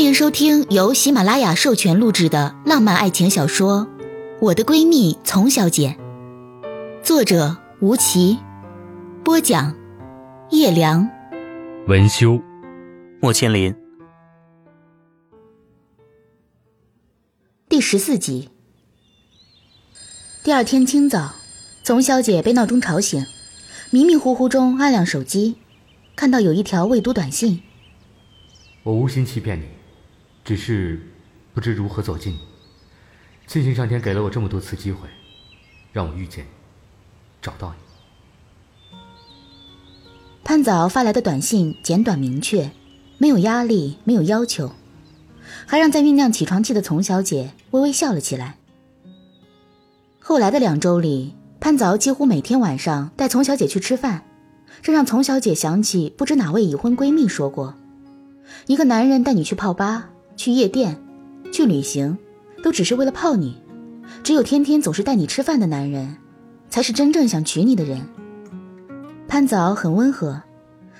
欢迎收听由喜马拉雅授权录制的浪漫爱情小说《我的闺蜜丛小姐》，作者吴奇，播讲叶良，文修，莫千林。第十四集。第二天清早，丛小姐被闹钟吵醒，迷迷糊糊中按亮手机，看到有一条未读短信。我无心欺骗你。只是不知如何走近你。庆幸上天给了我这么多次机会，让我遇见你，找到你。潘早发来的短信简短明确，没有压力，没有要求，还让在酝酿起床气的丛小姐微微笑了起来。后来的两周里，潘早几乎每天晚上带丛小姐去吃饭，这让丛小姐想起不知哪位已婚闺蜜说过：“一个男人带你去泡吧。”去夜店，去旅行，都只是为了泡你。只有天天总是带你吃饭的男人，才是真正想娶你的人。潘早很温和，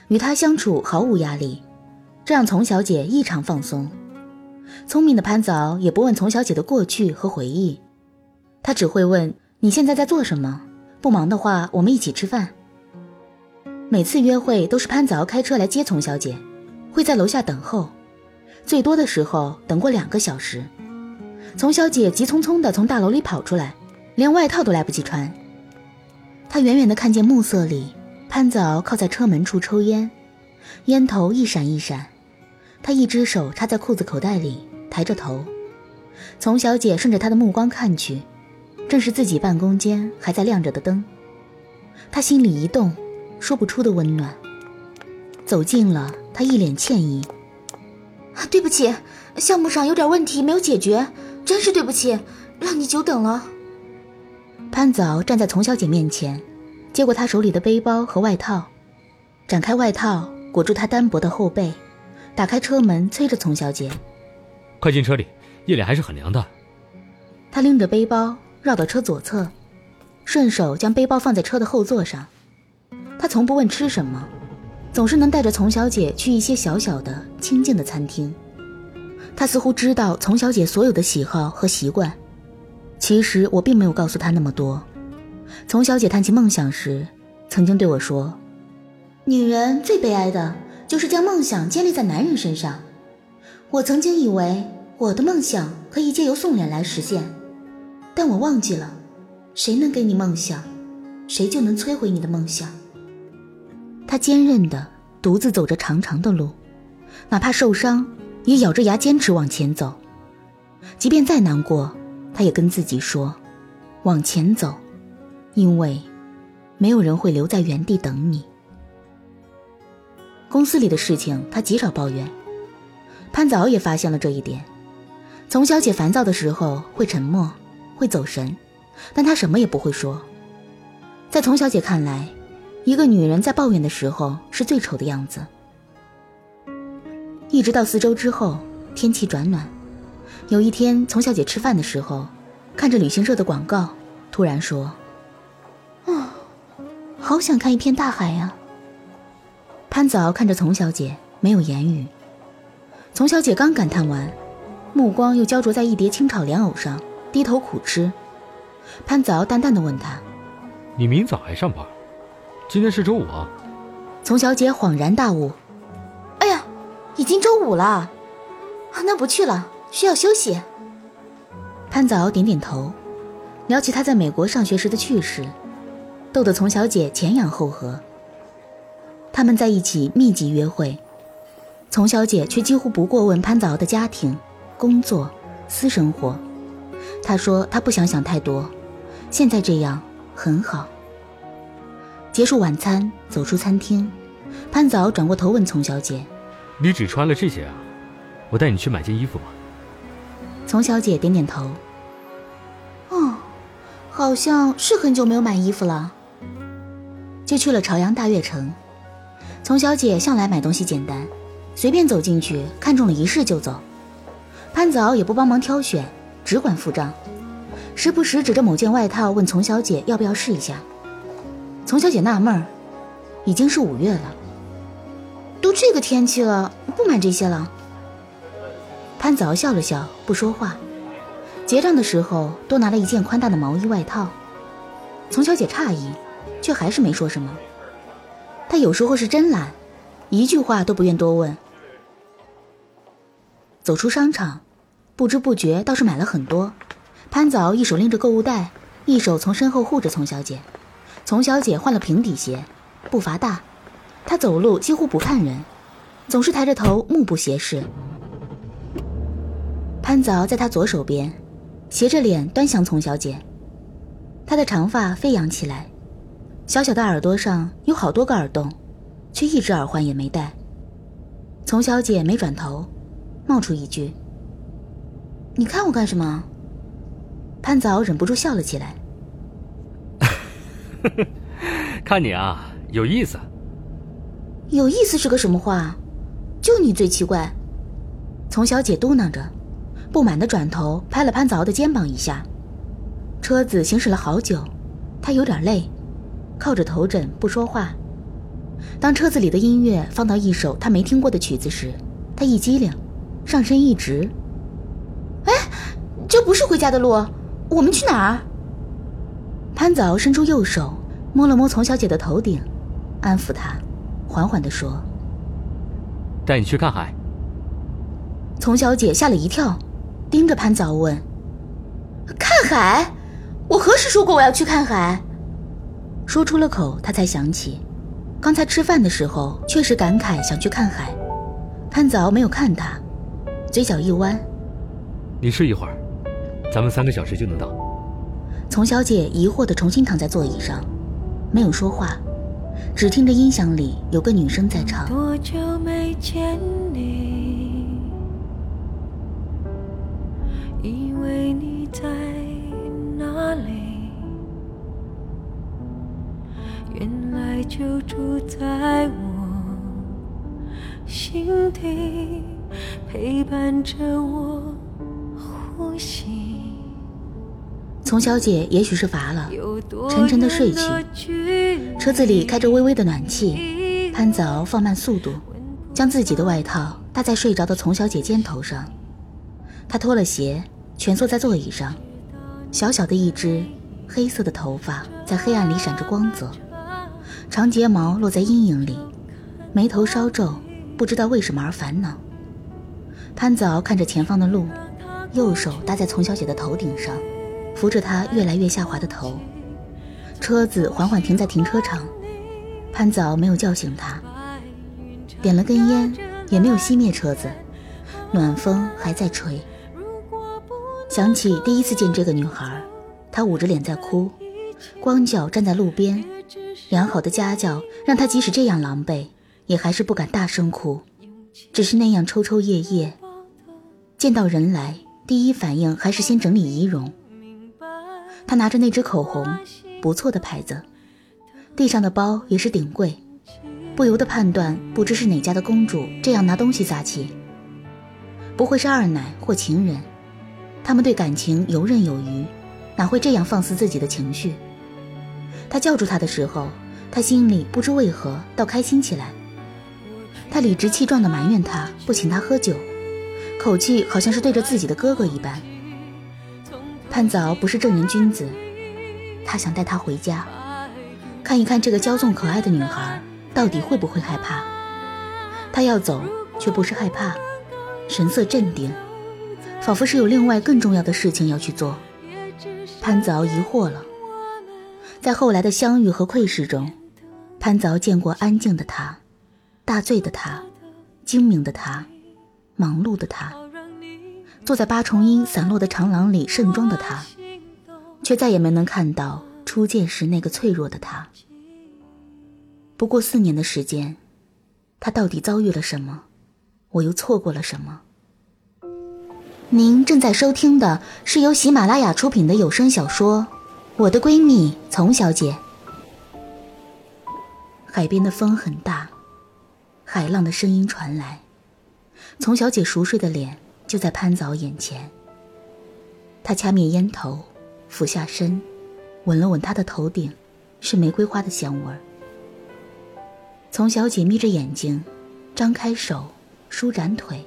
与他相处毫无压力，这让丛小姐异常放松。聪明的潘早也不问丛小姐的过去和回忆，他只会问你现在在做什么。不忙的话，我们一起吃饭。每次约会都是潘早开车来接丛小姐，会在楼下等候。最多的时候等过两个小时，丛小姐急匆匆地从大楼里跑出来，连外套都来不及穿。她远远地看见暮色里，潘子敖靠在车门处抽烟，烟头一闪一闪。他一只手插在裤子口袋里，抬着头。丛小姐顺着他的目光看去，正是自己办公间还在亮着的灯。她心里一动，说不出的温暖。走近了，她一脸歉意。对不起，项目上有点问题没有解决，真是对不起，让你久等了。潘早站在丛小姐面前，接过她手里的背包和外套，展开外套裹住她单薄的后背，打开车门催着丛小姐：“快进车里，夜里还是很凉的。”他拎着背包绕到车左侧，顺手将背包放在车的后座上。他从不问吃什么。总是能带着丛小姐去一些小小的、清静的餐厅。他似乎知道丛小姐所有的喜好和习惯。其实我并没有告诉他那么多。丛小姐谈起梦想时，曾经对我说：“女人最悲哀的就是将梦想建立在男人身上。”我曾经以为我的梦想可以借由宋脸来实现，但我忘记了，谁能给你梦想，谁就能摧毁你的梦想。他坚韧地独自走着长长的路，哪怕受伤，也咬着牙坚持往前走。即便再难过，他也跟自己说：“往前走，因为没有人会留在原地等你。”公司里的事情，他极少抱怨。潘早也发现了这一点。丛小姐烦躁的时候会沉默，会走神，但她什么也不会说。在丛小姐看来。一个女人在抱怨的时候是最丑的样子。一直到四周之后，天气转暖。有一天，丛小姐吃饭的时候，看着旅行社的广告，突然说：“啊，好想看一片大海呀。”潘早看着丛小姐，没有言语。丛小姐刚感叹完，目光又焦灼在一碟清炒莲藕上，低头苦吃。潘早淡淡的问她：“你明早还上班？”今天是周五啊！丛小姐恍然大悟：“哎呀，已经周五了，啊那不去了，需要休息。”潘早点点头，聊起他在美国上学时的趣事，逗得丛小姐前仰后合。他们在一起密集约会，丛小姐却几乎不过问潘早的家庭、工作、私生活。她说她不想想太多，现在这样很好。结束晚餐，走出餐厅，潘早转过头问丛小姐：“你只穿了这些啊？我带你去买件衣服吧。”丛小姐点点头：“哦，好像是很久没有买衣服了。”就去了朝阳大悦城。丛小姐向来买东西简单，随便走进去，看中了一试就走。潘早也不帮忙挑选，只管付账，时不时指着某件外套问丛小姐要不要试一下。丛小姐纳闷儿，已经是五月了，都这个天气了，不买这些了。潘子敖笑了笑，不说话。结账的时候，多拿了一件宽大的毛衣外套。丛小姐诧异，却还是没说什么。她有时候是真懒，一句话都不愿多问。走出商场，不知不觉倒是买了很多。潘子敖一手拎着购物袋，一手从身后护着丛小姐。丛小姐换了平底鞋，步伐大，她走路几乎不看人，总是抬着头，目不斜视。潘子敖在她左手边，斜着脸端详丛小姐。她的长发飞扬起来，小小的耳朵上有好多个耳洞，却一只耳环也没戴。丛小姐没转头，冒出一句：“你看我干什么？”潘子敖忍不住笑了起来。看你啊，有意思。有意思是个什么话？就你最奇怪。丛小姐嘟囔着，不满的转头拍了潘子敖的肩膀一下。车子行驶了好久，他有点累，靠着头枕不说话。当车子里的音乐放到一首他没听过的曲子时，他一激灵，上身一直。哎，这不是回家的路，我们去哪儿？潘子敖伸出右手，摸了摸丛小姐的头顶，安抚她，缓缓地说：“带你去看海。”丛小姐吓了一跳，盯着潘子敖问：“看海？我何时说过我要去看海？”说出了口，她才想起，刚才吃饭的时候确实感慨想去看海。潘子敖没有看她，嘴角一弯：“你睡一会儿，咱们三个小时就能到。”丛小姐疑惑地重新躺在座椅上，没有说话，只听着音响里有个女生在唱。多久没见你？以为你在哪里？原来就住在我心底，陪伴着我呼吸。丛小姐也许是乏了，沉沉的睡去。车子里开着微微的暖气，潘子敖放慢速度，将自己的外套搭在睡着的丛小姐肩头上。他脱了鞋，蜷缩在座椅上，小小的一只黑色的头发在黑暗里闪着光泽，长睫毛落在阴影里，眉头稍皱，不知道为什么而烦恼。潘子敖看着前方的路，右手搭在丛小姐的头顶上。扶着他越来越下滑的头，车子缓缓停在停车场。潘早没有叫醒他，点了根烟，也没有熄灭车子。暖风还在吹。想起第一次见这个女孩，她捂着脸在哭，光脚站在路边。良好的家教让她即使这样狼狈，也还是不敢大声哭，只是那样抽抽噎噎。见到人来，第一反应还是先整理仪容。他拿着那支口红，不错的牌子，地上的包也是顶贵，不由得判断不知是哪家的公主这样拿东西撒气。不会是二奶或情人，他们对感情游刃有余，哪会这样放肆自己的情绪？他叫住他的时候，他心里不知为何倒开心起来。他理直气壮地埋怨他不请他喝酒，口气好像是对着自己的哥哥一般。潘子敖不是正人君子，他想带她回家，看一看这个骄纵可爱的女孩到底会不会害怕。他要走，却不是害怕，神色镇定，仿佛是有另外更重要的事情要去做。潘子敖疑惑了，在后来的相遇和窥视中，潘子敖见过安静的他，大醉的他，精明的他，忙碌的他。坐在八重樱散落的长廊里盛装的他，却再也没能看到初见时那个脆弱的他。不过四年的时间，他到底遭遇了什么？我又错过了什么？您正在收听的是由喜马拉雅出品的有声小说《我的闺蜜丛小姐》。海边的风很大，海浪的声音传来，丛小姐熟睡的脸。就在潘早眼前。他掐灭烟头，俯下身，吻了吻他的头顶，是玫瑰花的香味儿。丛小姐眯着眼睛，张开手，舒展腿，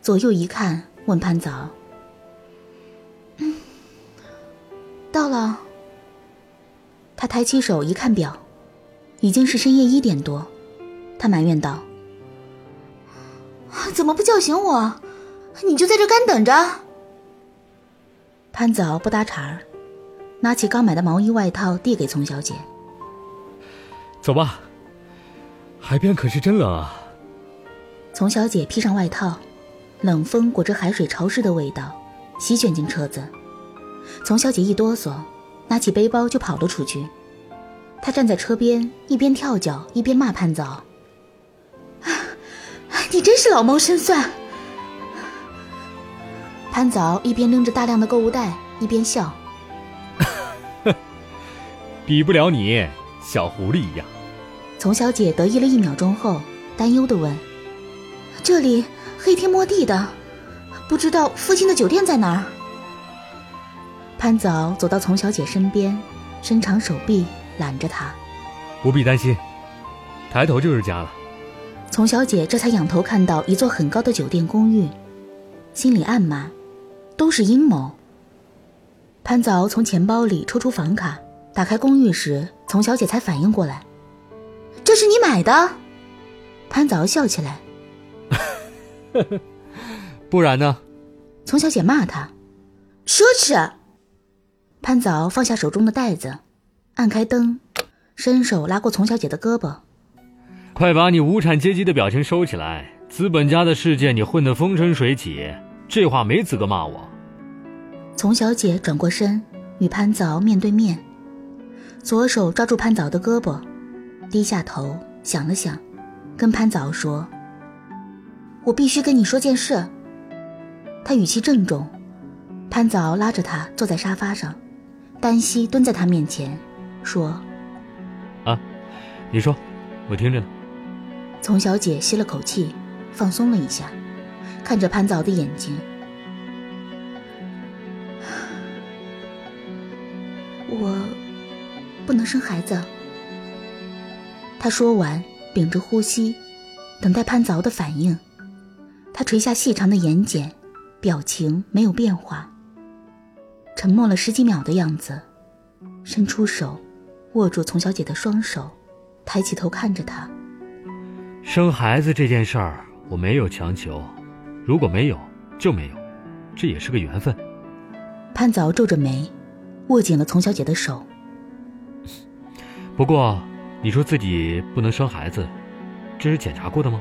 左右一看，问潘早：“嗯，到了。”他抬起手一看表，已经是深夜一点多。他埋怨道：“怎么不叫醒我？你就在这干等着。”潘早不搭茬儿，拿起刚买的毛衣外套递给丛小姐：“走吧，海边可是真冷啊。”丛小姐披上外套，冷风裹着海水潮湿的味道，席卷进车子。丛小姐一哆嗦。拿起背包就跑了出去。她站在车边，一边跳脚一边骂潘早：“ 你真是老谋深算。”潘早一边拎着大量的购物袋，一边笑：“ 比不了你，小狐狸一样。”丛小姐得意了一秒钟后，担忧地问：“这里黑天摸地的，不知道附近的酒店在哪儿？”潘早走到丛小姐身边，伸长手臂揽着她。不必担心，抬头就是家了。丛小姐这才仰头看到一座很高的酒店公寓，心里暗骂：都是阴谋。潘早从钱包里抽出房卡，打开公寓时，丛小姐才反应过来：“这是你买的？”潘早笑起来：“ 不然呢？”丛小姐骂他：“奢侈。”潘早放下手中的袋子，按开灯，伸手拉过丛小姐的胳膊：“快把你无产阶级的表情收起来！资本家的世界你混得风生水起，这话没资格骂我。”丛小姐转过身，与潘早面对面，左手抓住潘早的胳膊，低下头想了想，跟潘早说：“我必须跟你说件事。”他语气郑重。潘早拉着他坐在沙发上。单膝蹲在他面前，说：“啊，你说，我听着呢。”丛小姐吸了口气，放松了一下，看着潘早的眼睛：“我不能生孩子。”他说完，屏着呼吸，等待潘凿的反应。他垂下细长的眼睑，表情没有变化。沉默了十几秒的样子，伸出手，握住丛小姐的双手，抬起头看着她。生孩子这件事儿，我没有强求，如果没有就没有，这也是个缘分。潘凿皱着眉，握紧了丛小姐的手。不过，你说自己不能生孩子，这是检查过的吗？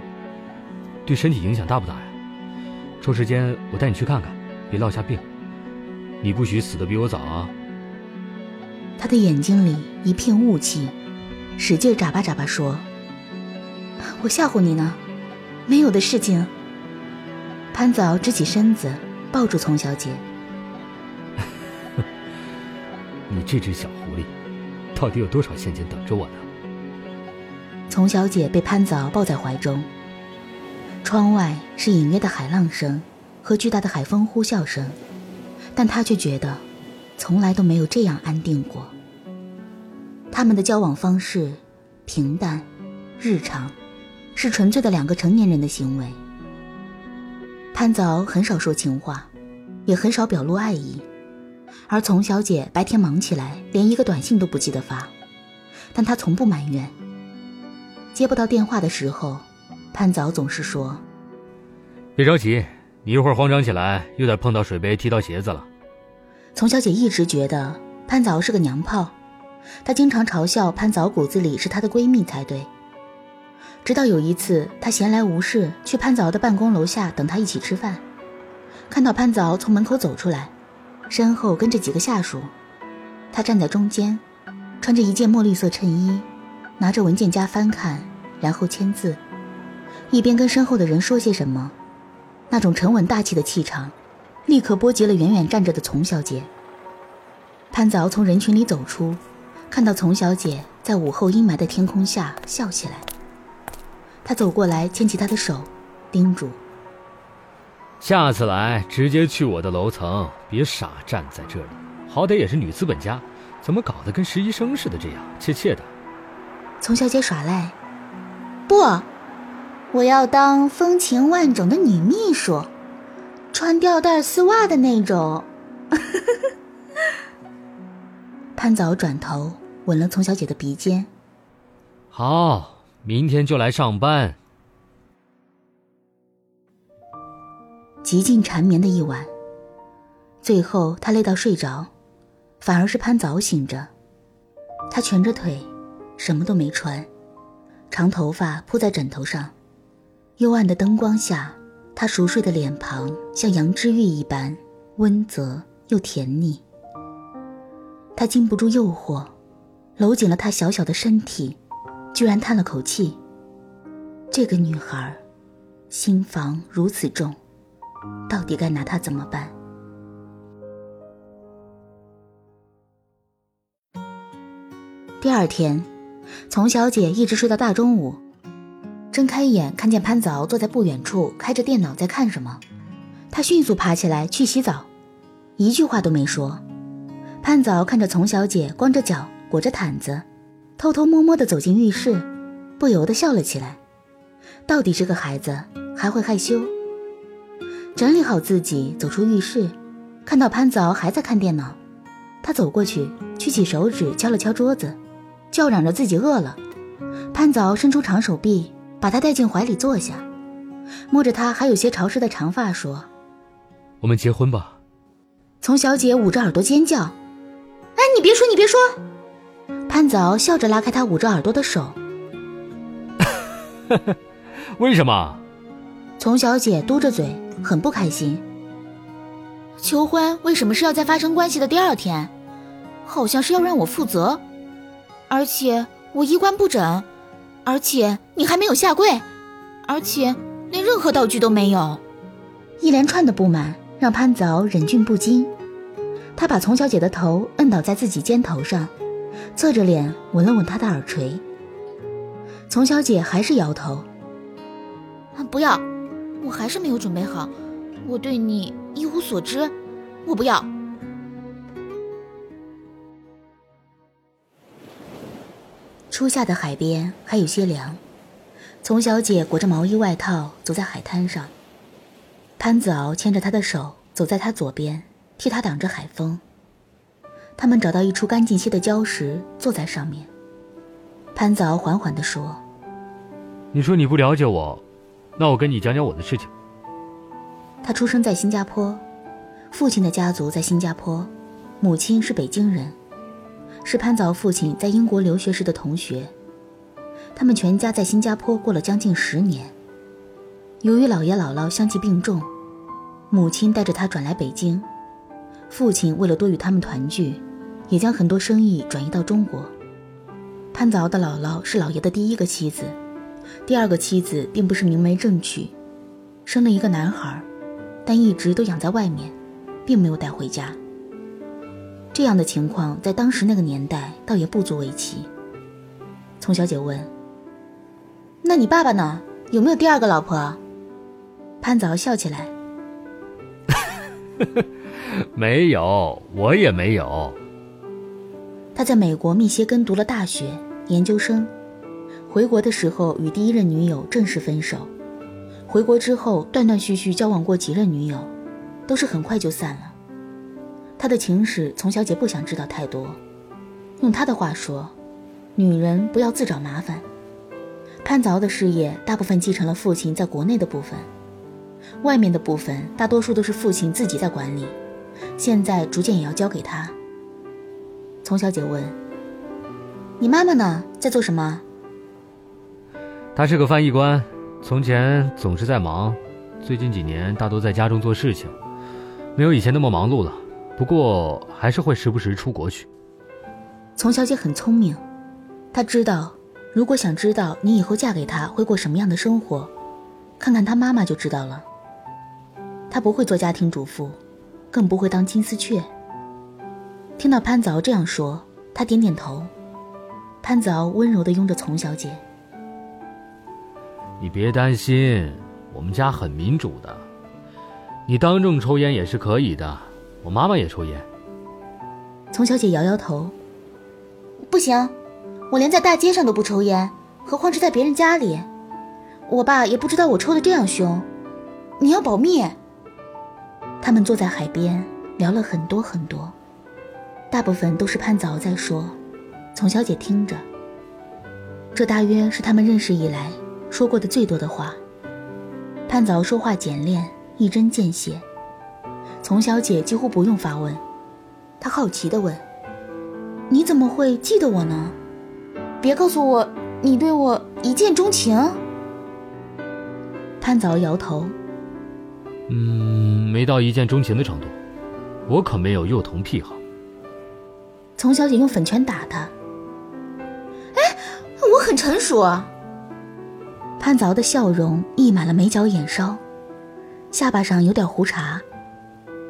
对身体影响大不大呀？抽时间我带你去看看，别落下病。你不许死的比我早啊！他的眼睛里一片雾气，使劲眨巴眨巴说：“我吓唬你呢，没有的事情。”潘早直起身子，抱住丛小姐：“你这只小狐狸，到底有多少陷阱等着我呢？”丛小姐被潘早抱在怀中，窗外是隐约的海浪声和巨大的海风呼啸声。但她却觉得，从来都没有这样安定过。他们的交往方式平淡、日常，是纯粹的两个成年人的行为。潘早很少说情话，也很少表露爱意，而丛小姐白天忙起来，连一个短信都不记得发，但她从不埋怨。接不到电话的时候，潘早总是说：“别着急。”你一会儿慌张起来，又得碰到水杯，踢到鞋子了。丛小姐一直觉得潘早是个娘炮，她经常嘲笑潘早骨子里是她的闺蜜才对。直到有一次，她闲来无事去潘早的办公楼下等他一起吃饭，看到潘早从门口走出来，身后跟着几个下属，他站在中间，穿着一件墨绿色衬衣，拿着文件夹翻看，然后签字，一边跟身后的人说些什么。那种沉稳大气的气场，立刻波及了远远站着的丛小姐。潘早从人群里走出，看到丛小姐在午后阴霾的天空下笑起来。他走过来牵起她的手，叮嘱：“下次来直接去我的楼层，别傻站在这里。好歹也是女资本家，怎么搞得跟实习生似的这样怯怯的？”丛小姐耍赖：“不。”我要当风情万种的女秘书，穿吊带丝袜的那种。潘早转头吻了丛小姐的鼻尖。好，明天就来上班。极尽缠绵的一晚，最后他累到睡着，反而是潘早醒着。他蜷着腿，什么都没穿，长头发铺在枕头上，幽暗的灯光下，他熟睡的脸庞像羊脂玉一般温泽又甜腻。他经不住诱惑，搂紧了她小小的身体，居然叹了口气。这个女孩，心房如此重，到底该拿她怎么办？第二天，丛小姐一直睡到大中午，睁开眼看见潘早坐在不远处开着电脑在看什么，她迅速爬起来去洗澡，一句话都没说。潘早看着丛小姐光着脚裹着毯子，偷偷摸摸的走进浴室，不由得笑了起来。到底这个孩子还会害羞。整理好自己，走出浴室，看到潘早还在看电脑，他走过去，举起手指敲了敲桌子，叫嚷着自己饿了。潘早伸出长手臂，把他带进怀里坐下，摸着他还有些潮湿的长发说：“我们结婚吧。”丛小姐捂着耳朵尖叫。哎，你别说，你别说！潘早笑着拉开他捂着耳朵的手。为什么？丛小姐嘟着嘴，很不开心。求婚为什么是要在发生关系的第二天？好像是要让我负责，而且我衣冠不整，而且你还没有下跪，而且连任何道具都没有。一连串的不满让潘早忍俊不禁。他把丛小姐的头摁倒在自己肩头上，侧着脸吻了吻她的耳垂。丛小姐还是摇头：“不要，我还是没有准备好，我对你一无所知，我不要。”初夏的海边还有些凉，丛小姐裹着毛衣外套走在海滩上，潘子敖牵着她的手走在她左边。替她挡着海风。他们找到一处干净些的礁石，坐在上面。潘子敖缓缓地说：“你说你不了解我，那我跟你讲讲我的事情。”他出生在新加坡，父亲的家族在新加坡，母亲是北京人，是潘早父亲在英国留学时的同学。他们全家在新加坡过了将近十年。由于姥爷姥姥相继病重，母亲带着他转来北京。父亲为了多与他们团聚，也将很多生意转移到中国。潘子敖的姥姥是老爷的第一个妻子，第二个妻子并不是明媒正娶，生了一个男孩，但一直都养在外面，并没有带回家。这样的情况在当时那个年代倒也不足为奇。丛小姐问：“那你爸爸呢？有没有第二个老婆？”潘子敖笑起来。没有，我也没有。他在美国密歇根读了大学研究生，回国的时候与第一任女友正式分手。回国之后断断续续交往过几任女友，都是很快就散了。他的情史，丛小姐不想知道太多。用他的话说，女人不要自找麻烦。潘子敖的事业大部分继承了父亲在国内的部分，外面的部分大多数都是父亲自己在管理。现在逐渐也要交给他。丛小姐问：“你妈妈呢？在做什么？”她是个翻译官，从前总是在忙，最近几年大多在家中做事情，没有以前那么忙碌了。不过还是会时不时出国去。丛小姐很聪明，她知道，如果想知道你以后嫁给他会过什么样的生活，看看她妈妈就知道了。她不会做家庭主妇。更不会当金丝雀。听到潘子敖这样说，他点点头。潘子敖温柔地拥着丛小姐：“你别担心，我们家很民主的。你当众抽烟也是可以的，我妈妈也抽烟。”丛小姐摇摇头：“不行，我连在大街上都不抽烟，何况是在别人家里。我爸也不知道我抽的这样凶，你要保密。”他们坐在海边聊了很多很多，大部分都是潘早在说，丛小姐听着。这大约是他们认识以来说过的最多的话。潘早说话简练，一针见血。丛小姐几乎不用发问，她好奇地问：“你怎么会记得我呢？别告诉我你对我一见钟情。”潘早摇头：“嗯，没到一见钟情的程度，我可没有幼童癖好。”丛小姐用粉拳打他：“哎，我很成熟。”潘凿的笑容溢满了眉角眼梢，下巴上有点胡茬，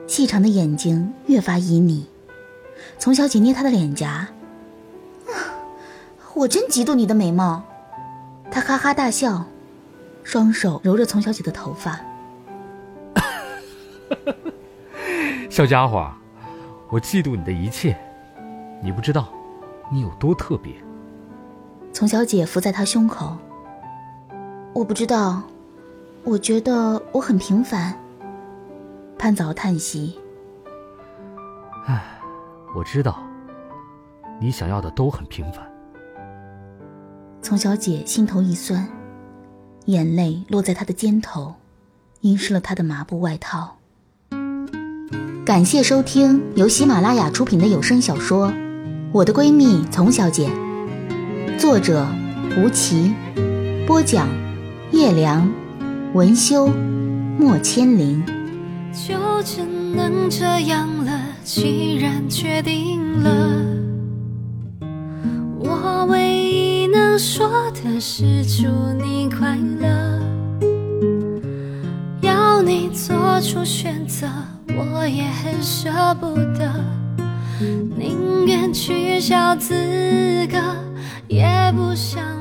细长的眼睛越发旖旎。丛小姐捏他的脸颊：“我真嫉妒你的美貌。”他哈哈大笑，双手揉着丛小姐的头发：“小家伙，我嫉妒你的一切，你不知道，你有多特别。”丛小姐伏在他胸口。我不知道，我觉得我很平凡。潘早叹息。唉，我知道，你想要的都很平凡。丛小姐心头一酸，眼泪落在她的肩头，淋湿了她的麻布外套。感谢收听由喜马拉雅出品的有声小说《我的闺蜜丛小姐》，作者吴奇，播讲。叶良，文修，莫千灵。就只能这样了，既然决定了，我唯一能说的是祝你快乐。要你做出选择，我也很舍不得，宁愿取消资格，也不想。